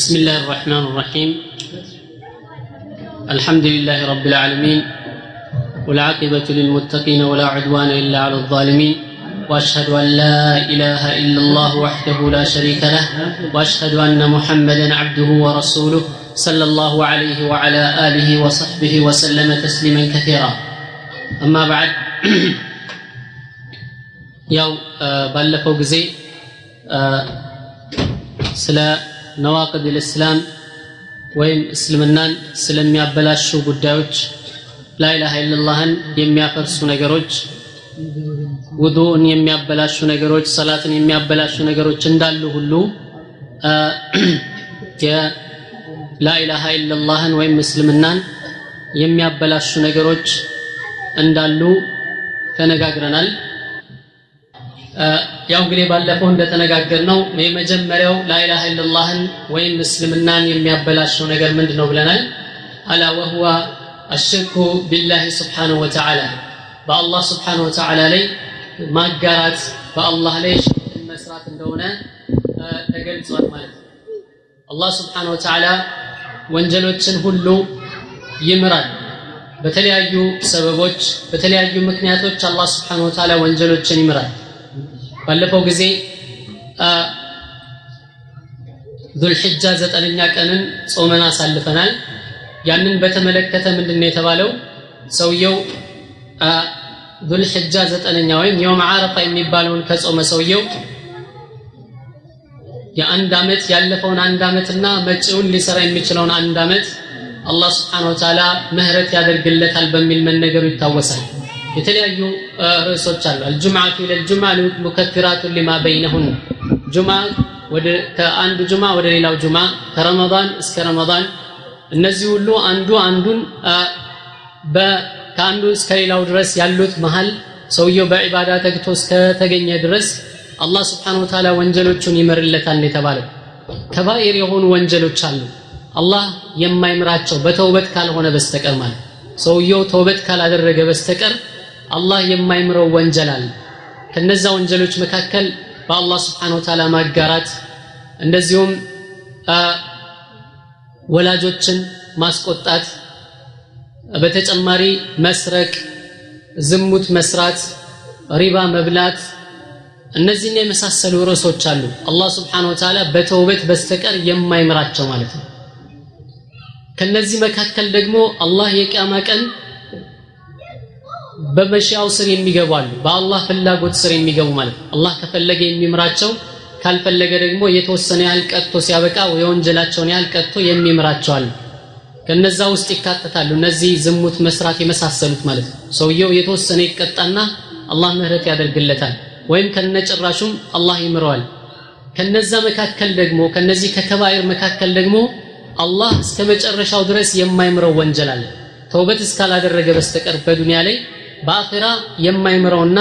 بسم الله الرحمن الرحيم. الحمد لله رب العالمين والعاقبة للمتقين ولا عدوان إلا على الظالمين وأشهد أن لا إله إلا الله وحده لا شريك له وأشهد أن محمدا عبده ورسوله صلى الله عليه وعلى آله وصحبه وسلم تسليما كثيرا. أما بعد يوم بلفوق زي سلام ነዋቅድ ልእስላም ወይም እስልምናን ስለሚያበላሹ ጉዳዮች ላኢላሃ ኢለላህን የሚያፈርሱ ነገሮች ውዱእን የሚያበላሹ ነገሮች ሰላትን የሚያበላሹ ነገሮች እንዳሉ ሁሉ የላኢላሃ ኢለላህን ወይም እስልምናን የሚያበላሹ ነገሮች እንዳሉ ተነጋግረናል ያው እንግዲህ ባለፈው እንደተነጋገር ነው የመጀመሪያው ላኢላሃ ኢለላህን ወይም እስልምናን የሚያበላሸው ነገር ምንድን ነው ብለናል? አላ ወህዋ አሽርኩ ቢላህ ስብሓንሁ ወተዓላ። በአላህ ስብሓንሁ ወተዓላ ላይ ማጋራት በአላህ ላይ ሽርክን መስራት እንደሆነ ተገልጿል ማለት ነው። አላህ ስብሓንሁ ወተዓላ ወንጀሎችን ሁሉ ይምራል። በተለያዩ ሰበቦች በተለያዩ ምክንያቶች አላህ ስብሓንሁ ወተዓላ ወንጀሎችን ይምራል ባለፈው ጊዜ ዙልሕጃ ዘጠነኛ ቀንን ጾመን አሳልፈናል። ያንን በተመለከተ ምንድን የተባለው? ሰውየው ዙልሕጃ ዘጠነኛ ወይም የውም ዓረፋ የሚባለውን ከጾመ ሰውየው የአንድ ዓመት ያለፈውን አንድ ዓመትና መጪውን ሊሰራ የሚችለውን አንድ ዓመት አላህ ስብሓን ወተዓላ ምህረት ያደርግለታል በሚል መነገሩ ይታወሳል የተለያዩ ርዕሶች አሉ። አልጁምዓቱ ኢለልጁምዓ ሙከፊራቱን ሊማ በይነሁን። ጁምዓ ወደ ከአንዱ ጁምዓ ወደ ሌላው ጁምዓ ከረመዳን እስከ ረመዳን። እነዚህ ሁሉ አንዱ አንዱን ከአንዱ እስከ ሌላው ድረስ ያሉት መሀል ሰውየው በዒባዳ ተግቶ እስከተገኘ ድረስ አላህ ስብሓን ወተዓላ ወንጀሎቹን ይምርለታል የተባለው። ከባኢር የሆኑ ወንጀሎች አሉ። አላህ የማይምራቸው በተውበት ካልሆነ በስተቀር ማለት ሰውየው ተውበት ካላደረገ በስተቀር አላህ የማይምረው ወንጀል አለ። ከነዛ ወንጀሎች መካከል በአላህ ስብሓን ወተዓላ ማጋራት እንደዚሁም ወላጆችን ማስቆጣት በተጨማሪ መስረቅ ዝሙት መስራት ሪባ መብላት እነዚህና የመሳሰሉ ርዕሶች አሉ። አላህ ስብሓን ወተዓላ በተውበት በስተቀር የማይምራቸው ማለት ነው። ከነዚህ መካከል ደግሞ አላህ የቅያማ ቀን በመሻው ስር የሚገቡ አሉ። በአላህ ፍላጎት ስር የሚገቡ ማለት አላህ ከፈለገ የሚምራቸው ካልፈለገ ደግሞ የተወሰነ ያህል ቀጥቶ ሲያበቃ የወንጀላቸውን ያህል ቀጥቶ የሚምራቸው አሉ። ከነዛ ውስጥ ይካተታሉ። እነዚህ ዝሙት መስራት የመሳሰሉት ማለት ሰውየው የተወሰነ ይቀጣና አላህ ምህረት ያደርግለታል። ወይም ከነጭራሹም አላህ ይምረዋል። ከነዛ መካከል ደግሞ ከነዚህ ከከባይር መካከል ደግሞ አላህ እስከ መጨረሻው ድረስ የማይምረው ወንጀል አለ። ተውበት እስካላደረገ በስተቀር በዱንያ ላይ በአኼራ የማይምረውና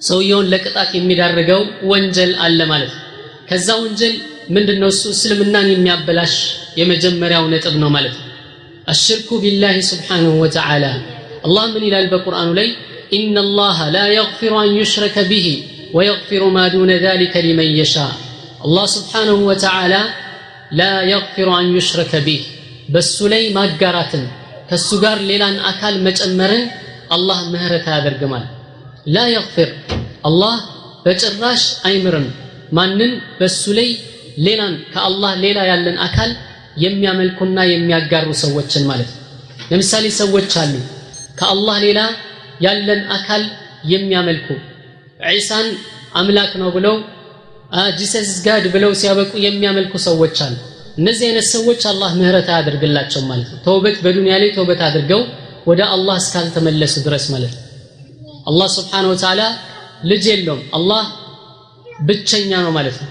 ሰውየውን ለቅጣት የሚዳርገው ወንጀል አለ ማለት ነው። ከዛ ወንጀል ምንድነው እሱ እስልምናን የሚያበላሽ የመጀመሪያው ነጥብ ነው ማለት ነው። አሽርኩ ቢላሂ ስብሓንሁ ወተዓላ አላህ ምን ይላል በቁርአኑ ላይ ኢነ ላሃ ላ የግፊሩ አን ዩሽረከ ቢሂ ወየግፊሩ ማ ዱነ ዛሊከ ሊመን የሻ አላህ ስብሓንሁ ወተዓላ ላ የግፊሩ አን ዩሽረከ ቢህ በሱ ላይ ማጋራትን ከሱ ጋር ሌላን አካል መጨመርን አላህ ምህረት አያደርግማል። لا يغفر الله በጭራሽ አይምርም። ማንም በሱ ላይ ሌላን ከአላህ ሌላ ያለን አካል የሚያመልኩና የሚያጋሩ ሰዎችን ማለት ነው። ለምሳሌ ሰዎች አሉ ከአላህ ሌላ ያለን አካል የሚያመልኩ። ዒሳን አምላክ ነው ብለው Jesus God ብለው ሲያበቁ የሚያመልኩ ሰዎች አሉ። እነዚህ አይነት ሰዎች አላህ ምህረት አያደርግላቸው ማለት ነው። ተውበት በዱንያ ላይ ተውበት አድርገው ወደ አላህ እስካልተመለሱ ድረስ ማለት ነው። አላህ سبحانه وتعالى ልጅ የለውም። አላህ ብቸኛ ነው ማለት ነው።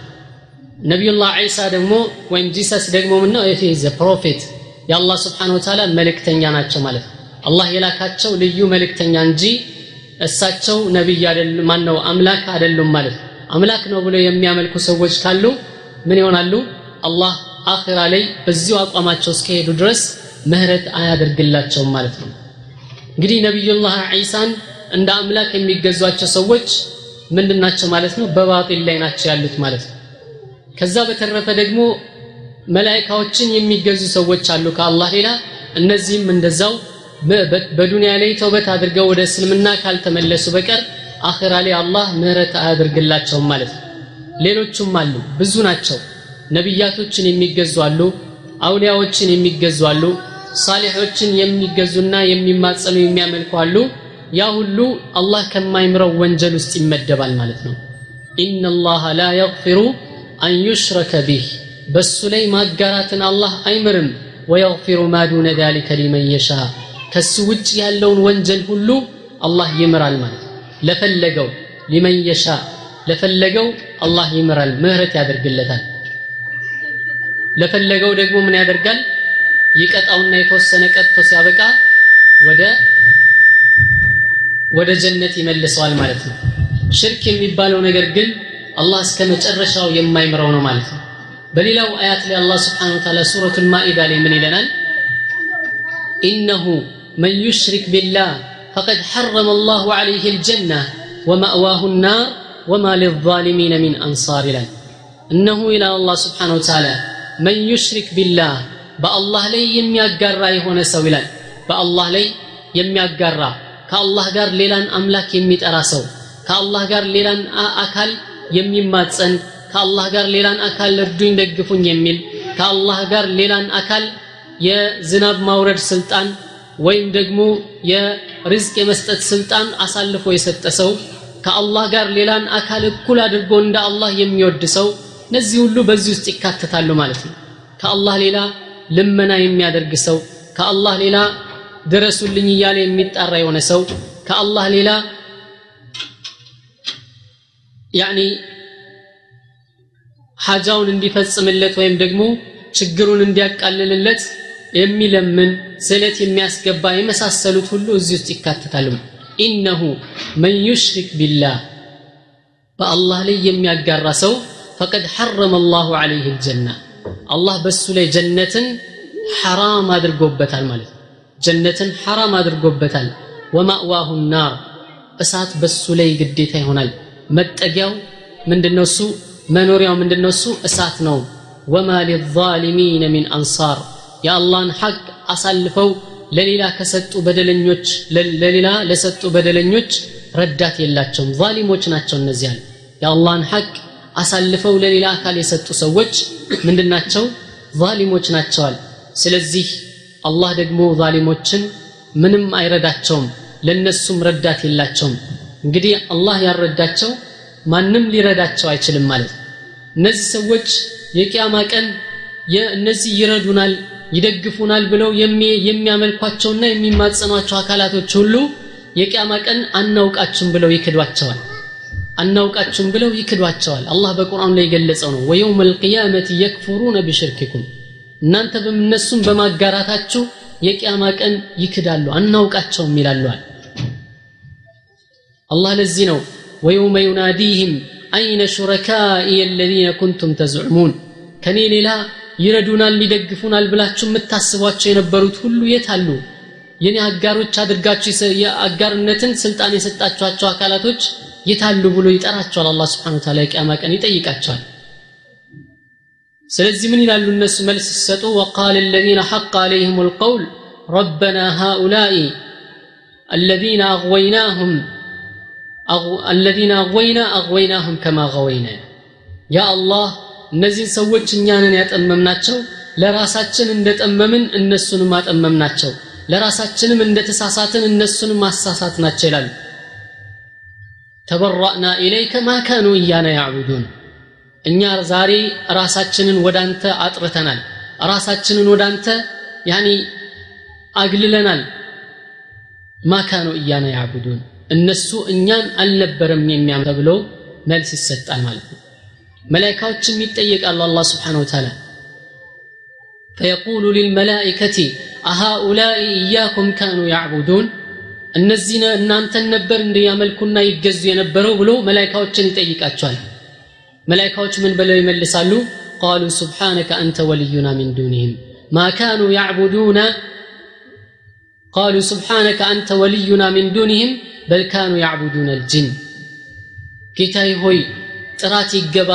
ነቢዩላህ ዒሳ ደግሞ ወይም Jesus ደግሞ ምነው? the prophet የአላህ سبحانه وتعالى መልእክተኛ ናቸው ማለት ነው። አላህ የላካቸው ልዩ መልእክተኛ እንጂ እሳቸው ነቢይ አይደሉም ማን ነው አምላክ አይደሉም ማለት ነው። አምላክ ነው ብለው የሚያመልኩ ሰዎች ካሉ ምን ይሆናሉ? አላህ አኺራ ላይ በዚሁ አቋማቸው እስከሄዱ ድረስ ምህረት አያደርግላቸውም ማለት ነው። እንግዲህ ነቢዩላህ ዒሳን እንደ አምላክ የሚገዟቸው ሰዎች ምንድን ናቸው ማለት ነው? በባጢል ላይ ናቸው ያሉት ማለት ነው። ከዛ በተረፈ ደግሞ መላይካዎችን የሚገዙ ሰዎች አሉ ከአላህ ሌላ። እነዚህም እንደዛው በዱንያ ላይ ተውበት አድርገው ወደ እስልምና ካልተመለሱ በቀር አኺራ ላይ አላህ ምህረት አያደርግላቸውም ማለት ነው። ሌሎቹም አሉ ብዙ ናቸው ነቢያቶችን የሚገዙ አሉ አውሊያዎችን የሚገዙ አሉ ሳሊሖችን የሚገዙና የሚማጸኑ የሚያመልኩ አሉ። ያ ሁሉ አላህ ከማይምረው ወንጀል ውስጥ ይመደባል ማለት ነው። ኢነላሃ ላ የግፊሩ አን ቢህ በሱ ላይ ማጋራትን አላህ አይምርም። ወየግፊሩ ማ ዱነ ዛሊከ ሊመን የሻ ከሱ ውጭ ያለውን ወንጀል ሁሉ አላህ ይምራል ማለት ለፈለገው ሊመን የሻ ለፈለገው አላህ ይምራል ምህረት ያደርግለታል ለፈለገው ደግሞ ምን ያደርጋል? ይቀጣውና የተወሰነ ቀጥቶ ሲያበቃ ወደ ወደ ጀነት ይመልሰዋል ማለት ነው። ሽርክ የሚባለው ነገር ግን አላህ እስከ መጨረሻው የማይምረው ነው ማለት ነው። በሌላው አያት ላይ አላህ ስብሓን ወተዓላ ሱረቱል ማኢዳ ላይ ምን ይለናል? إنه من يشرك بالله فقد حرم الله عليه الجنة ومأواه النار وما للظالمين من أنصار ይላል። إنه ይላል አላህ سبحانه وتعالى من يشرك بالله በአላህ ላይ የሚያጋራ የሆነ ሰው ይላል። በአላህ ላይ የሚያጋራ ከአላህ ጋር ሌላን አምላክ የሚጠራ ሰው ከአላህ ጋር ሌላን አካል የሚማጸን ከአላህ ጋር ሌላን አካል እርዱኝ ደግፉኝ የሚል ከአላህ ጋር ሌላን አካል የዝናብ ማውረድ ስልጣን ወይም ደግሞ የርዝቅ የመስጠት ስልጣን አሳልፎ የሰጠ ሰው ከአላህ ጋር ሌላን አካል እኩል አድርጎ እንደ አላህ የሚወድ ሰው እነዚህ ሁሉ በዚህ ውስጥ ይካተታሉ ማለት ነው። ከአላህ ሌላ ልመና የሚያደርግ ሰው ከአላህ ሌላ ድረሱልኝ እያለ የሚጣራ የሆነ ሰው ከአላህ ሌላ ያኒ ሐጃውን እንዲፈጽምለት ወይም ደግሞ ችግሩን እንዲያቃልልለት የሚለምን ስለት የሚያስገባ የመሳሰሉት ሁሉ እዚህ ውስጥ ይካተታሉ። ኢነሁ መን ዩሽሪክ ቢላህ በአላህ ላይ የሚያጋራ ሰው ፈቀድ ሐረመ አላሁ ዐለይህ ልጀና። አላህ በሱ ላይ ጀነትን ሐራም አድርጎበታል ማለት ነው። ጀነትን ሐራም አድርጎበታል። ወማእዋሁ ናር እሳት በሱ ላይ ግዴታ ይሆናል። መጠጊያው ምንድነው እሱ? መኖሪያው ምንድነው እሱ? እሳት ነው። ወማ ሊዛሊሚነ ሚን አንሳር የአላህን ሐቅ አሳልፈው ለሌላ ከሰጡ በደለኞች ለሌላ ለሰጡ በደለኞች ረዳት የላቸውም። ዛሊሞች ናቸው እነዚህ ያለ የአላህን ሐቅ አሳልፈው ለሌላ አካል የሰጡ ሰዎች ምንድናቸው? ዛሊሞች ናቸዋል። ስለዚህ አላህ ደግሞ ዛሊሞችን ምንም አይረዳቸውም ለነሱም ረዳት የላቸውም። እንግዲህ አላህ ያልረዳቸው ማንም ሊረዳቸው አይችልም ማለት እነዚህ ሰዎች የቂያማ ቀን እነዚህ ይረዱናል ይደግፉናል ብለው የሚያመልኳቸውና የሚማጸኗቸው አካላቶች ሁሉ የቂያማ ቀን አናውቃችሁም ብለው ይክዷቸዋል አናውቃችሁም ብለው ይክዷቸዋል። አላህ በቁርአኑ ላይ የገለጸው ነው። ወየውም አልቅያመት የክፉሩነ ቢሽርክኩም እናንተ በእነሱም በማጋራታችሁ የቂያማ ቀን ይክዳሉ አናውቃቸውም ይላሉዋል አላህ ለዚህ ነው ወየውመ ዩናዲህም አይነ ሹረካኢ አለዚነ ኩንቱም ተዝዑሙን ከኔ ሌላ ይረዱናል ሊደግፉናል ብላችሁ የምታስቧቸው የነበሩት ሁሉ የት አሉ? የኔ አጋሮች አድርጋችሁ የአጋርነትን ስልጣን የሰጣችኋቸው አካላቶች የታሉ ብሎ ይጠራቸዋል አላህ ስብሓን ታላ የቅያማ ቀን ይጠይቃቸዋል ስለዚህ ምን ይላሉ እነሱ መልስ ሲሰጡ ወቃል الذين حق عليهم القول ربنا هؤلاء الذين أغويناهم أغو... الذين أغوينا أغويناهم كما غوينا يا الله እነዚህን ሰዎች እኛንን ያጠመምናቸው ለራሳችን እንደጠመምን እነሱንም አጠመምናቸው ለራሳችንም እንደተሳሳትን እነሱንም ማሳሳት ናቸው ይላሉ ተበራእና ኢለይከ ማ ካኑ እያና ያዕቡዱን። እኛ ዛሬ ራሳችንን ወደ አንተ አጥርተናል። ራሳችንን ወደ አንተ ያኒ አግልለናል። ማ ካኑ እያና ያዕቡዱን። እነሱ እኛን አልነበረም የሚያም መልስ ይሰጣል ማለት ነው። መላይካዎችም ይጠየቃሉ አላህ ስብሓን ወተዓላ። ፈየቁሉ ሊልመላኢከቲ አሃኡላኢ ኢያኩም ካኑ ያዕቡዱን እነዚህ እናንተን ነበር እንደ ያመልኩና ይገዙ የነበረው ብሎ መላይካዎችን ይጠይቃቸዋል። መላይካዎች ምን ብለው ይመልሳሉ? ቃሉ ሱብሓነከ አንተ ወልዩና ሚን ዱኒህም ማ ካኑ ያዕቡዱነ ቃሉ ሱብሓነከ አንተ ወልዩና ሚን ዱኒህም በል ካኑ ያዕቡዱነ ልጅን ጌታዬ ሆይ ጥራት ይገባ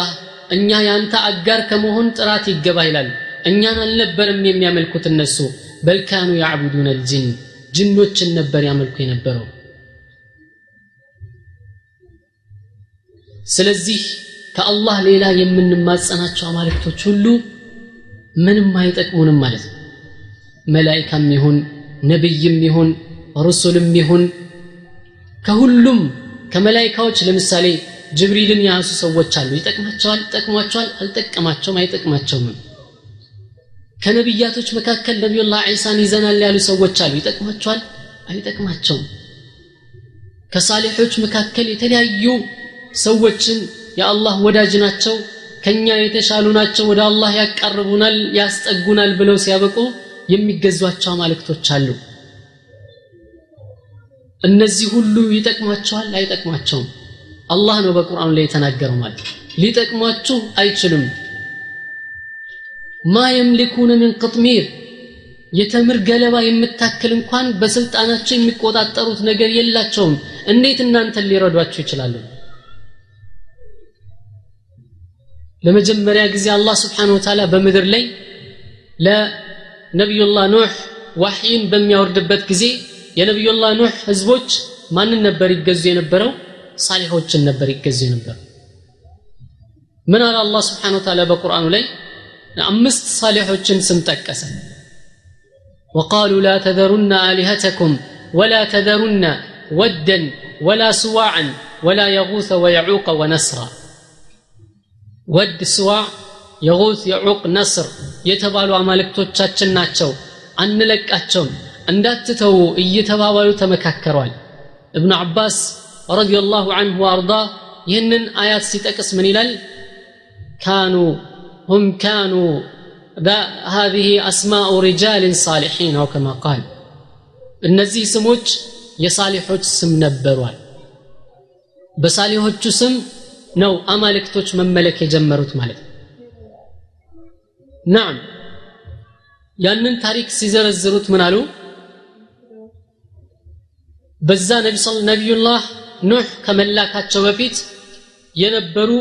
እኛ ያንተ አጋር ከመሆን ጥራት ይገባ ይላል። እኛን አልነበርም የሚያመልኩት እነሱ። በልካኑ ያዕቡዱነ ልጅን ጅኖችን ነበር ያመልኩ የነበረው። ስለዚህ ከአላህ ሌላ የምንማጸናቸው አማልክቶች ሁሉ ምንም አይጠቅሙንም ማለት ነው። መላይካም ይሁን ነቢይም ይሁን ሩሱልም ይሁን ከሁሉም ከመላይካዎች ለምሳሌ ጅብሪልን የያዙ ሰዎች አሉ። ይጠቅማቸዋል ጠቅሟቸዋል አልጠቀማቸውም አይጠቅማቸውም ከነቢያቶች መካከል ነቢዩላህ ዒሳን ይዘናል ያሉ ሰዎች አሉ። ይጠቅማቸዋል? አይጠቅማቸውም? ከሳሊሖች መካከል የተለያዩ ሰዎችን የአላህ ወዳጅ ናቸው ከኛ የተሻሉ ናቸው ወደ አላህ ያቃርቡናል ያስጠጉናል ብለው ሲያበቁ የሚገዟቸው አማልክቶች አሉ። እነዚህ ሁሉ ይጠቅሟቸዋል አይጠቅሟቸውም አላህ ነው በቁርአኑ ላይ የተናገረው ማለት። ሊጠቅሟችሁ አይችልም ማ የምሊኩነ ምን ቅጥሚር የተምር ገለባ የምታክል እንኳን በስልጣናቸው የሚቆጣጠሩት ነገር የላቸውም። እንዴት እናንተን ሊረዷችሁ ይችላሉ? ለመጀመሪያ ጊዜ አላህ ስብሓን ወተዓላ በምድር ላይ ለነቢዩላህ ኑሕ ዋሕይን በሚያወርድበት ጊዜ የነቢዩላህ ኑሕ ህዝቦች ማንን ነበር ይገዙ የነበረው? ሳሊሖችን ነበር ይገዙ የነበረው። ምን አለ አላህ ስብሓን ወተዓላ በቁርአኑ ላይ አምስት ሳሊሖችን ስም ጠቀሰ وقالوا لا تذرن آلهتكم ولا تذرن ودا ولا سواعا ولا يغوث ويعوق ونسرا ወድ ስዋ የጉት የዑቅ ነስር የተባሉ አማልክቶቻችን ናቸው አንለቃቸውም እንዳትተዉ እየተባባሉ ተመካከሯል እብኑ አባስ ረዲየላሁ አንሁ ወአርዳ ይህንን አያት ሲጠቅስ ምን ይላል ካኑ هم كانوا هذه أسماء رجال صالحين أو كما قال እነዚህ ስሞች የሳሊሖች ስም ነበሯል በሳሊሖቹ ስም ነው አማልክቶች መመለክ የጀመሩት ማለት ነው ናም ያንን ታሪክ ሲዘረዝሩት ምን አሉ በዛ ነቢዩላህ ኑህ ከመላካቸው በፊት የነበሩ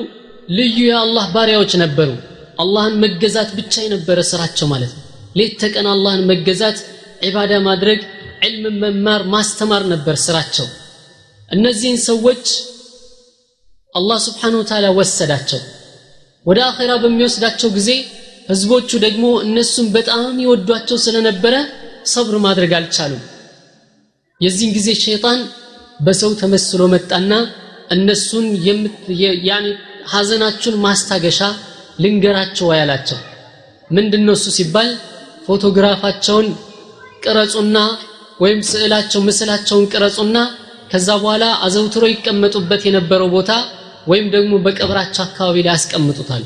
ልዩ የአላህ ባሪያዎች ነበሩ አላህን መገዛት ብቻ የነበረ ስራቸው ማለት ነው። ሌት ተቀን አላህን መገዛት ዒባዳ ማድረግ ዕልም መማር ማስተማር ነበር ስራቸው። እነዚህን ሰዎች አላህ ስብሓን ወተዓላ ወሰዳቸው። ወደ አኼራ በሚወስዳቸው ጊዜ ህዝቦቹ ደግሞ እነሱን በጣም ይወዷቸው ስለነበረ ሰብር ማድረግ አልቻሉም። የዚህን ጊዜ ሸይጣን በሰው ተመስሎ መጣና እነሱን ሐዘናችሁን ማስታገሻ ልንገራቸው ያላቸው ምንድነው እሱ ሲባል ፎቶግራፋቸውን ቅረጹና ወይም ስዕላቸው ምስላቸውን ቅረጹና ከዛ በኋላ አዘውትሮ ይቀመጡበት የነበረው ቦታ ወይም ደግሞ በቀብራቸው አካባቢ ላይ ያስቀምጡታል።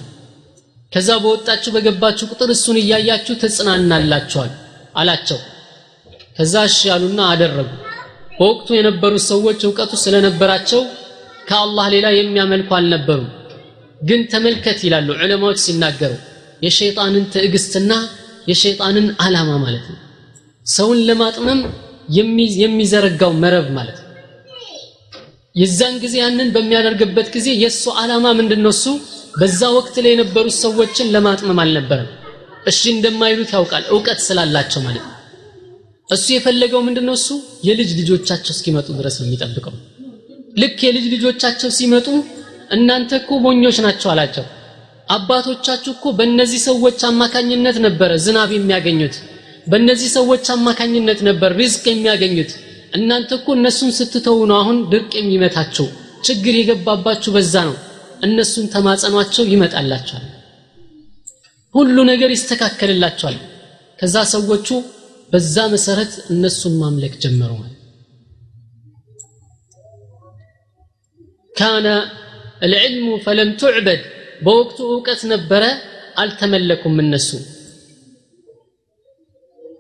ከዛ በወጣችሁ በገባችሁ ቁጥር እሱን እያያችሁ ትጽናናላችኋል አላቸው። ከዛ እሺ ያሉና አደረጉ። በወቅቱ የነበሩት ሰዎች እውቀቱ ስለነበራቸው ከአላህ ሌላ የሚያመልኩ አልነበሩ ግን ተመልከት ይላሉ ዑለማዎች ሲናገሩ። የሸይጣንን ትዕግስትና የሸይጣንን አላማ ማለት ነው። ሰውን ለማጥመም የሚዘረጋው መረብ ማለት ነው። የዛን ጊዜ ያንን በሚያደርግበት ጊዜ የእሱ ዓላማ ምንድን ነው እሱ በዛ ወቅት ላይ የነበሩት ሰዎችን ለማጥመም አልነበረም። እሺ እንደማይሉት ያውቃል እውቀት ስላላቸው ማለት ነው። እሱ የፈለገው ምንድን ነው እሱ የልጅ ልጆቻቸው እስኪመጡ ድረስ ነው የሚጠብቀው። ልክ የልጅ ልጆቻቸው ሲመጡ እናንተ እኮ ሞኞች ናቸው አላቸው። አባቶቻችሁ እኮ በእነዚህ ሰዎች አማካኝነት ነበረ ዝናብ የሚያገኙት። በእነዚህ ሰዎች አማካኝነት ነበር ሪዝቅ የሚያገኙት። እናንተ እኮ እነሱን ስትተው ነው አሁን ድርቅ የሚመታቸው። ችግር የገባባችሁ በዛ ነው። እነሱን ተማጸኗቸው ይመጣላቸዋል። ሁሉ ነገር ይስተካከልላቸዋል። ከዛ ሰዎቹ በዛ መሰረት እነሱን ማምለክ ጀመረዋል ካነ العلم فلم تعبد በወቅቱ እውቀት ነበረ አልተመለኩም እነሱ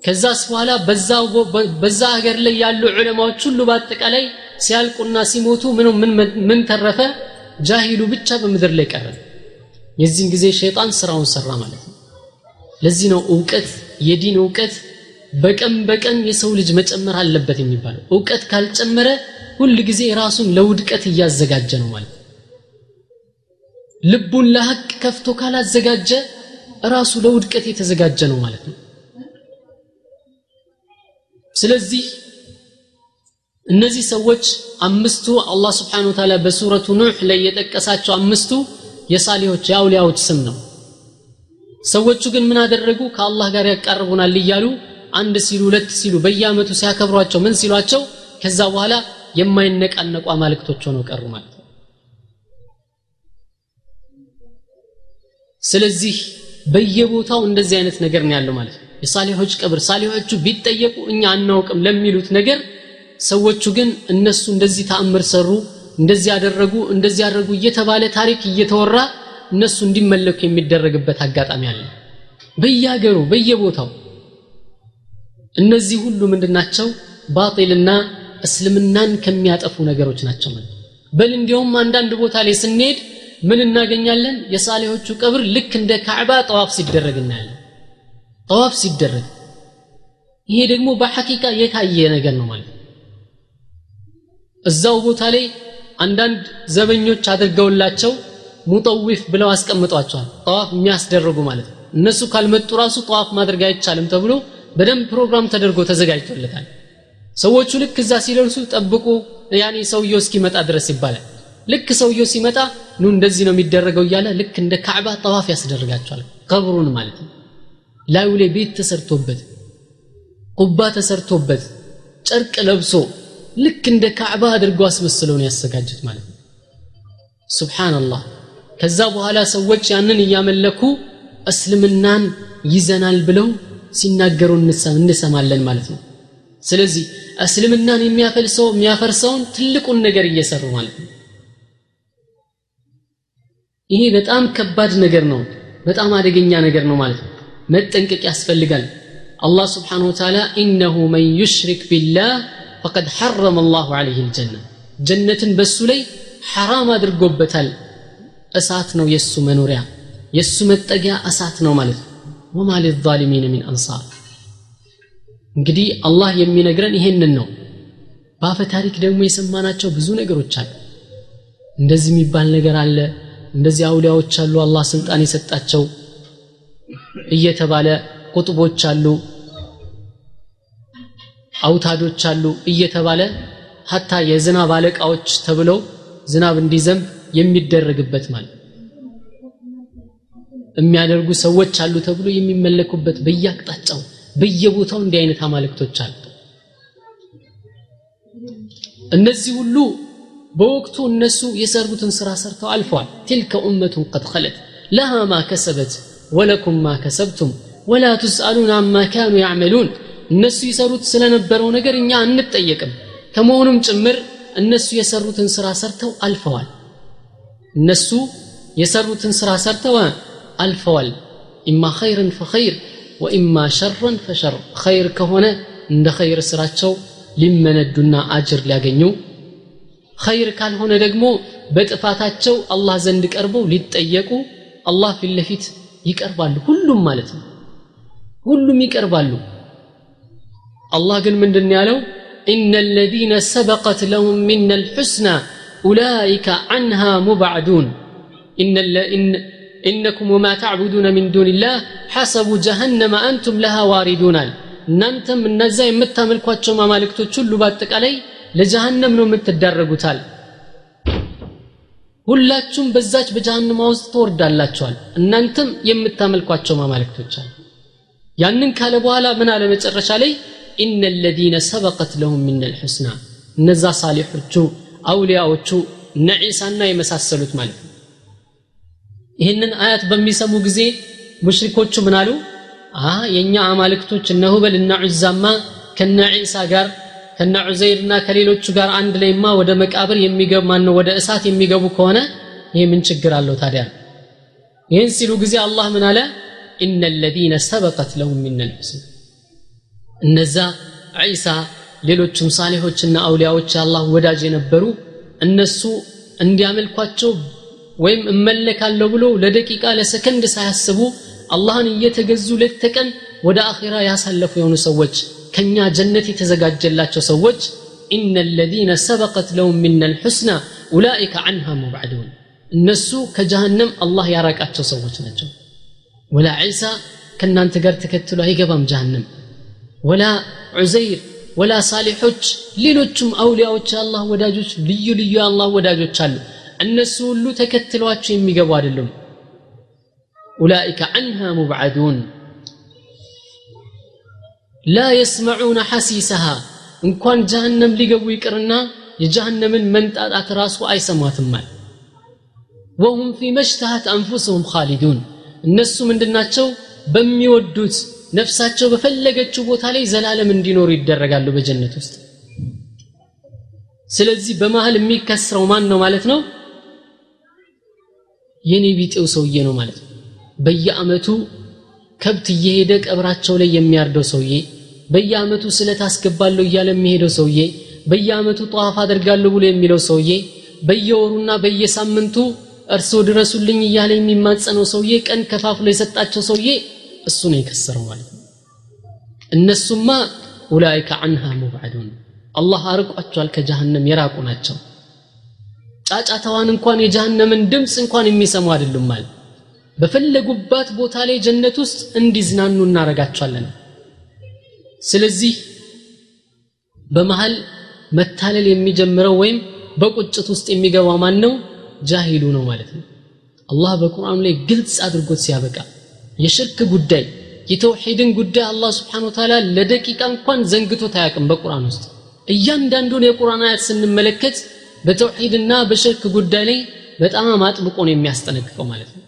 ከዛስ በኋላ በዛ ሀገር ላይ ያሉ ዑለማዎች ሁሉ በአጠቃላይ ሲያልቁና ሲሞቱ ምን ተረፈ ጃሂሉ ብቻ በምድር ላይ ቀረ የዚህን ጊዜ ሸይጣን ስራውን ሰራ ማለት ነው ለዚህ ነው እውቀት የዲን እውቀት በቀን በቀን የሰው ልጅ መጨመር አለበት የሚባለው እውቀት ካልጨመረ ሁል ጊዜ ራሱን ለውድቀት እያዘጋጀ ነው ማለት ልቡን ለሐቅ ከፍቶ ካላዘጋጀ ራሱ ለውድቀት የተዘጋጀ ነው ማለት ነው። ስለዚህ እነዚህ ሰዎች አምስቱ አላህ ስብሓን ወተዓላ በሱረቱ ኑሕ ላይ የጠቀሳቸው አምስቱ የሳሊሆች የአውሊያዎች ስም ነው። ሰዎቹ ግን ምን አደረጉ? ከአላህ ጋር ያቃርቡናል እያሉ አንድ ሲሉ ሁለት ሲሉ በየአመቱ ሲያከብሯቸው ምን ሲሏቸው ከዛ በኋላ የማይነቃነቁ አማልክቶች ሆነው ቀሩ ማለት ስለዚህ በየቦታው እንደዚህ አይነት ነገር ነው ያለው ማለት ነው። የሳሊሖች ቀብር ሳሊሖቹ ቢጠየቁ እኛ አናውቅም ለሚሉት ነገር ሰዎቹ ግን እነሱ እንደዚህ ተአምር ሰሩ እንደዚህ ያደረጉ እንደዚህ ያደረጉ እየተባለ ታሪክ እየተወራ እነሱ እንዲመለኩ የሚደረግበት አጋጣሚ አለ። በየሀገሩ በየቦታው እነዚህ ሁሉ ምንድናቸው ባጢልና እስልምናን ከሚያጠፉ ነገሮች ናቸው ማለት በል እንዲያውም አንዳንድ ቦታ ላይ ስንሄድ ምን እናገኛለን? የሳሌዎቹ ቀብር ልክ እንደ ካዕባ ጠዋፍ ሲደረግ እናያለን። ጠዋፍ ሲደረግ። ይሄ ደግሞ በሐቂቃ የታየ ነገር ነው ማለት እዛው ቦታ ላይ አንዳንድ ዘበኞች አድርገውላቸው ሙጠዊፍ ብለው አስቀምጧቸዋል። ጠዋፍ የሚያስደርጉ ማለት ነው። እነሱ ካልመጡ ራሱ ጠዋፍ ማድረግ አይቻልም ተብሎ በደንብ ፕሮግራም ተደርጎ ተዘጋጅቶለታል። ሰዎቹ ልክ እዛ ሲደርሱ ጠብቁ ያኔ ሰውየው እስኪመጣ ድረስ ይባላል ልክ ሰውየው ሲመጣ ኑ እንደዚህ ነው የሚደረገው እያለ ልክ እንደ ካዕባ ጠዋፍ ያስደርጋቸዋል ቀብሩን ማለት ነው። ላዩ ላይ ቤት ተሰርቶበት ቁባ ተሰርቶበት ጨርቅ ለብሶ ልክ እንደ ካዕባ አድርገው አስመስለውን ያዘጋጁት ማለት ነው። ሱብሓንላህ ከዛ በኋላ ሰዎች ያንን እያመለኩ እስልምናን ይዘናል ብለው ሲናገሩ እንሰማለን ማለት ነው። ስለዚህ እስልምናን የሚያፈልሰው የሚያፈርሰውን ትልቁን ነገር እየሰሩ ማለት ነው ይሄ በጣም ከባድ ነገር ነው። በጣም አደገኛ ነገር ነው ማለት ነው። መጠንቀቅ ያስፈልጋል። አላህ ስብሓን ወተዓላ ኢነሁ መን ዩሽሪክ ቢላህ ፈቀድ ሐረመ አላሁ ዓለይህ ልጀና። ጀነትን በሱ ላይ ሐራም አድርጎበታል። እሳት ነው የእሱ መኖሪያ። የእሱ መጠጊያ እሳት ነው ማለት ነው። ወማ ሊዛሊሚን ሚን አንሳር። እንግዲህ አላህ የሚነግረን ይሄንን ነው። በአፈ ታሪክ ደግሞ የሰማናቸው ብዙ ነገሮች አሉ። እንደዚህ የሚባል ነገር አለ እንደዚህ አውሊያዎች አሉ አላህ ስልጣን የሰጣቸው እየተባለ ቁጥቦች አሉ አውታዶች አሉ እየተባለ ሀታ የዝናብ አለቃዎች ተብለው ዝናብ እንዲዘንብ የሚደረግበት ማለት የሚያደርጉ ሰዎች አሉ ተብሎ የሚመለኩበት በየአቅጣጫው በየቦታው እንዲህ አይነት አማልክቶች አሉ። እነዚህ ሁሉ በወቅቱ እነሱ የሰሩትን ስራ ሰርተው አልፈዋል ትልከ ኡመቱን ቀድ ኸለት ለሃ ማ ከሰበት ወለኩም ማ ከሰብቱም ወላ ትስአሉን አማ ካኑ ያዕመሉን እነሱ ይሰሩት ስለነበረው ነገር እኛ አንጠየቅም ከመሆኑም ጭምር እነሱ የሰሩትን ስራ ሰርተው አልፈዋል እነሱ የሰሩትን ስራ ሰርተው አልፈዋል ኢማ ኸይርን ፈኸይር ወኢማ ሸረን ፈሸር ኸይር ከሆነ እንደ ኸይር ስራቸው ሊመነዱና አጅር ሊያገኙ ኸይር ካልሆነ ደግሞ በጥፋታቸው አላህ ዘንድ ቀርበው ሊጠየቁ አላህ ፊት ለፊት ይቀርባሉ ሁሉም ማለት ነው ሁሉም ይቀርባሉ አላህ ግን ምንድን ያለው إن الذين سبقت لهم منا الحسنى أولئك عنها مبعدون إن, إن إنكم وما تعبدون من دون الله حسب جهنم أنتم لها واردون እናንተም እነዛ የምታመልኳቸው ማማልክቶች ሁሉ በአጠቃላይ ለጀሃነም ነው የምትዳረጉታል። ሁላችሁም በዛች በጀሃነማ ውስጥ ትወርዳላችኋል። እናንተም የምታመልኳቸው ማማልክቶች አሉ። ያንን ካለ በኋላ ምን አለ መጨረሻ ላይ? ኢነ ለዚነ ሰበቀት ለሁም ምን ልሑስና እነዛ ሳሊሖቹ አውሊያዎቹ እነ ዒሳና የመሳሰሉት ማለት ነው። ይህንን አያት በሚሰሙ ጊዜ ሙሽሪኮቹ ምን አሉ? የእኛ አማልክቶች እነ ሁበል እና ዑዛማ ከነ ዒሳ ጋር ከነ ዑዘይርና ከሌሎቹ ጋር አንድ ላይማ ወደ መቃብር የሚገቡ ማነው? ወደ እሳት የሚገቡ ከሆነ ይህ ምን ችግር አለው ታዲያ? ይህን ሲሉ ጊዜ አላህ ምን አለ? ኢነ ለዚነ ሰበቀት ለሁም ልሑስና እነዛ ዒሳ ሌሎቹም ሳሌሖችና አውሊያዎች የአላህ ወዳጅ የነበሩ እነሱ እንዲያመልኳቸው ወይም እመለካለሁ ብሎ ለደቂቃ ለሰከንድ ሳያስቡ አላህን እየተገዙ ሌት ተቀን ወደ አኺራ ያሳለፉ የሆኑ ሰዎች ከኛ ጀነት የተዘጋጀላቸው ሰዎች ኢነ ለዚነ ሰበቀት ለሁም ሚና ልሑስና ኡላኢከ አንሃ ሙብዓዱን እነሱ ከጀሃነም አላህ ያራቃቸው ሰዎች ናቸው። ወላ ዒሳ ከእናንተ ጋር ተከትሎ አይገባም ጀሃነም። ወላ ዑዘይር ወላ ሳሊሖች ሌሎቹም አውሊያዎች የአላህ ወዳጆች ልዩ ልዩ የአላህ ወዳጆች አሉ። እነሱ ሁሉ ተከትሏቸው የሚገቡ አይደሉም። ኡላኢከ ዐንሃ ሙብዓዱን ላ የስመዑነ ሐሲሰሃ እንኳን ጀሃነም ሊገቡ ይቅርና የጀሃነምን መንጣጣት ራሱ አይሰሟትማል ወሁም ፊ መሽተሃት አንፉስሁም ኻሊዱን። እነሱ ምንድናቸው በሚወዱት ነፍሳቸው በፈለገችው ቦታ ላይ ዘላለም እንዲኖሩ ይደረጋሉ በጀነት ውስጥ። ስለዚህ በመሃል የሚከስረው ማን ነው ማለት ነው? የኔ ቢጤው ሰውዬ ነው ማለት ነው። በየአመቱ ከብት እየሄደ ቀብራቸው ላይ የሚያርደው ሰውዬ በየአመቱ ስለት አስገባለሁ እያለ የሚሄደው ሰውዬ በየአመቱ ጠዋፍ አደርጋለሁ ብሎ የሚለው ሰውዬ በየወሩና በየሳምንቱ እርሶ ድረሱልኝ እያለ የሚማጸነው ሰውዬ ቀን ከፋፍሎ የሰጣቸው ሰውዬ እሱ ነው የከሰረው ማለት እነሱማ ኡላይከ አንሃ ሙብዓዱን አላህ አርቋቸዋል ከጀሃነም የራቁ ናቸው። ጫጫታዋን እንኳን የጀሃነምን ድምፅ እንኳን የሚሰሙ አይደሉም ማለት በፈለጉባት ቦታ ላይ ጀነት ውስጥ እንዲዝናኑ እናረጋቸዋለን ስለዚህ በመሃል መታለል የሚጀምረው ወይም በቁጭት ውስጥ የሚገባው ማን ነው ጃሂሉ ነው ማለት ነው። አላህ በቁርአኑ ላይ ግልጽ አድርጎት ሲያበቃ የሽርክ ጉዳይ የተውሒድን ጉዳይ አላህ ስብሓን ወተዓላ ለደቂቃ እንኳን ዘንግቶት አያውቅም በቁርአን ውስጥ። እያንዳንዱን የቁርአን አያት ስንመለከት በተውሒድና በሽርክ ጉዳይ ላይ በጣም አጥብቆ ነው የሚያስጠነቅቀው ማለት ነው